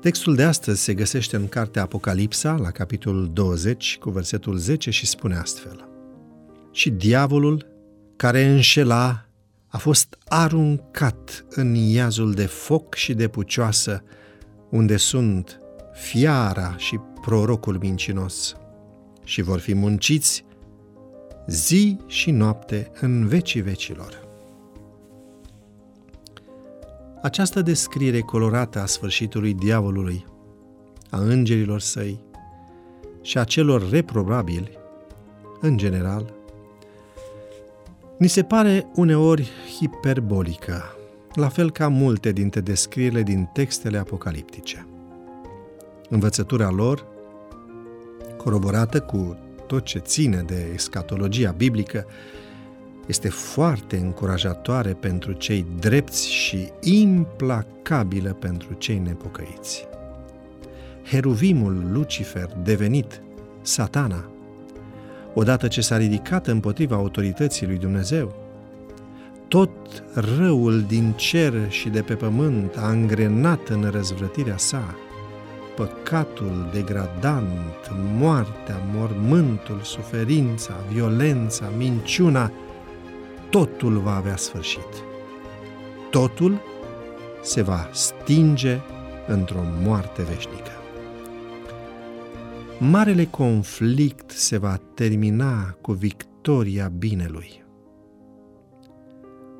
Textul de astăzi se găsește în cartea Apocalipsa, la capitolul 20, cu versetul 10 și spune astfel. Și diavolul, care înșela, a fost aruncat în iazul de foc și de pucioasă, unde sunt fiara și prorocul mincinos, și vor fi munciți zi și noapte în vecii vecilor. Această descriere colorată a sfârșitului diavolului, a îngerilor săi și a celor reprobabili, în general, ni se pare uneori hiperbolică, la fel ca multe dintre descrierile din textele apocaliptice. Învățătura lor, coroborată cu tot ce ține de escatologia biblică, este foarte încurajatoare pentru cei drepți și implacabilă pentru cei nepocăiți. Heruvimul Lucifer, devenit satana, odată ce s-a ridicat împotriva autorității lui Dumnezeu, tot răul din cer și de pe pământ a îngrenat în răzvrătirea sa, păcatul degradant, moartea, mormântul, suferința, violența, minciuna, totul va avea sfârșit. Totul se va stinge într-o moarte veșnică. Marele conflict se va termina cu victoria binelui.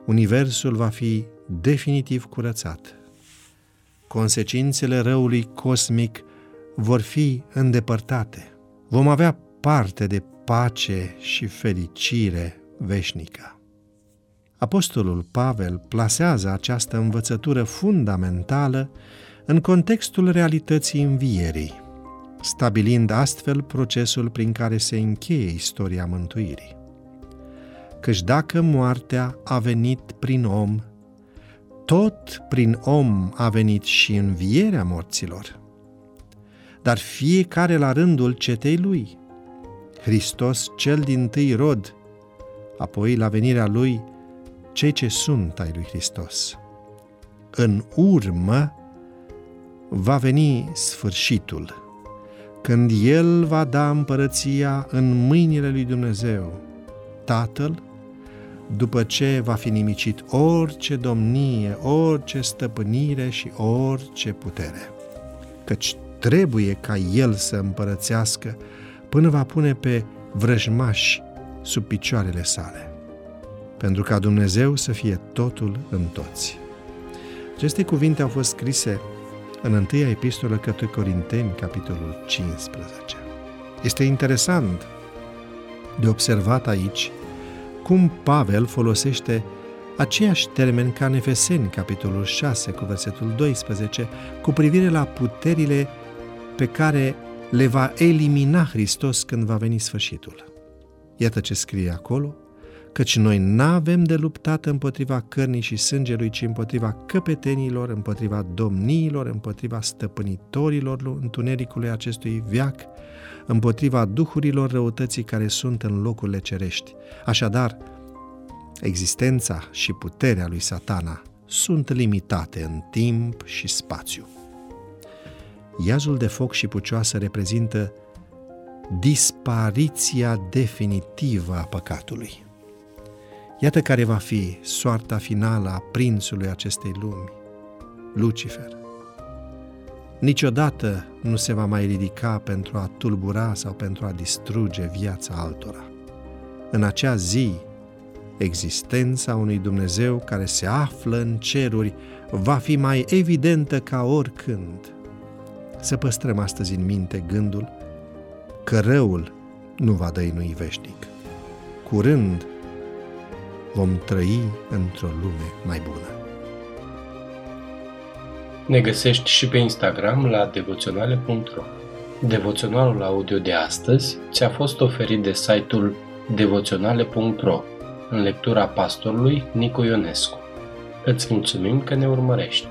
Universul va fi definitiv curățat. Consecințele răului cosmic vor fi îndepărtate. Vom avea parte de pace și fericire veșnică. Apostolul Pavel plasează această învățătură fundamentală în contextul realității învierii, stabilind astfel procesul prin care se încheie istoria mântuirii. Căci dacă moartea a venit prin om, tot prin om a venit și învierea morților. Dar fiecare la rândul cetei lui. Hristos cel din tâi rod, apoi la venirea lui cei ce sunt ai lui Hristos. În urmă va veni sfârșitul, când El va da împărăția în mâinile lui Dumnezeu, Tatăl, după ce va fi nimicit orice domnie, orice stăpânire și orice putere. Căci trebuie ca El să împărățească până va pune pe vrăjmași sub picioarele sale pentru ca Dumnezeu să fie totul în toți. Aceste cuvinte au fost scrise în întâia epistolă către Corinteni, capitolul 15. Este interesant de observat aici cum Pavel folosește aceiași termeni ca în Efeseni, capitolul 6, cu versetul 12, cu privire la puterile pe care le va elimina Hristos când va veni sfârșitul. Iată ce scrie acolo, căci noi n-avem de luptat împotriva cărnii și sângelui, ci împotriva căpetenilor, împotriva domniilor, împotriva stăpânitorilor întunericului acestui viac, împotriva duhurilor răutății care sunt în locurile cerești. Așadar, existența și puterea lui satana sunt limitate în timp și spațiu. Iazul de foc și pucioasă reprezintă dispariția definitivă a păcatului. Iată care va fi soarta finală a prințului acestei lumi, Lucifer. Niciodată nu se va mai ridica pentru a tulbura sau pentru a distruge viața altora. În acea zi, existența unui Dumnezeu care se află în ceruri va fi mai evidentă ca oricând. Să păstrăm astăzi în minte gândul că răul nu va dăinui veșnic. Curând vom trăi într-o lume mai bună. Ne găsești și pe Instagram la devoționale.ro Devoționalul audio de astăzi ți-a fost oferit de site-ul devoționale.ro în lectura pastorului Nicu Ionescu. Îți mulțumim că ne urmărești!